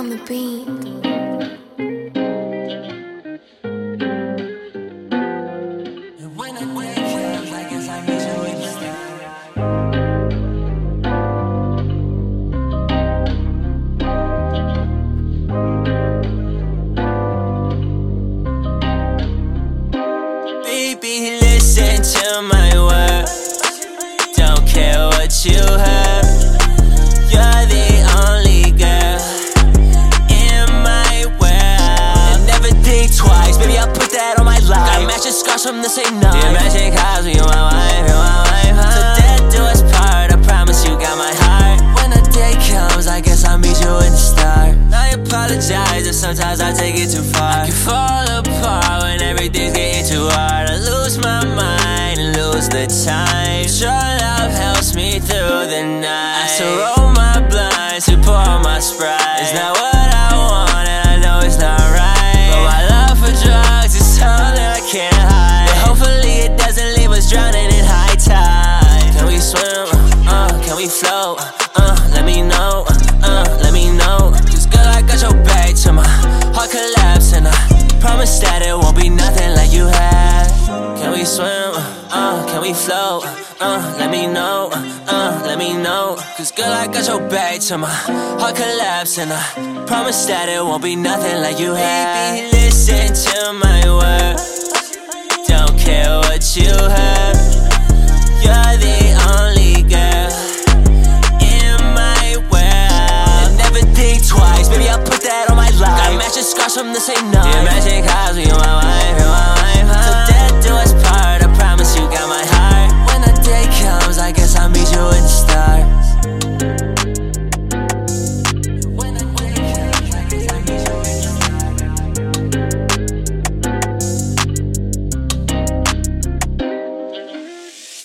on the beat. From the same night. Yeah, matching cars when you my wife, you my wife. Huh? So death do us part. I promise you got my heart. When the day comes, I guess I'll meet you in the start. I apologize if sometimes I take it too far. I can fall apart when everything's getting too hard. I lose my mind and lose the time. Your love helps me through the night. I still roll my blinds to pour my sprite. Uh, let me know. Uh, let me know. Cause girl, I got your back to my heart collapse, and I promise that it won't be nothing like you had. Can we swim? Uh, can we float? Uh, let me know. Uh, let me know. Cause girl, I got your back to my heart collapse, and I promise that it won't be nothing like you had. Baby, listen to my words. Don't care what you heard. From the same night. My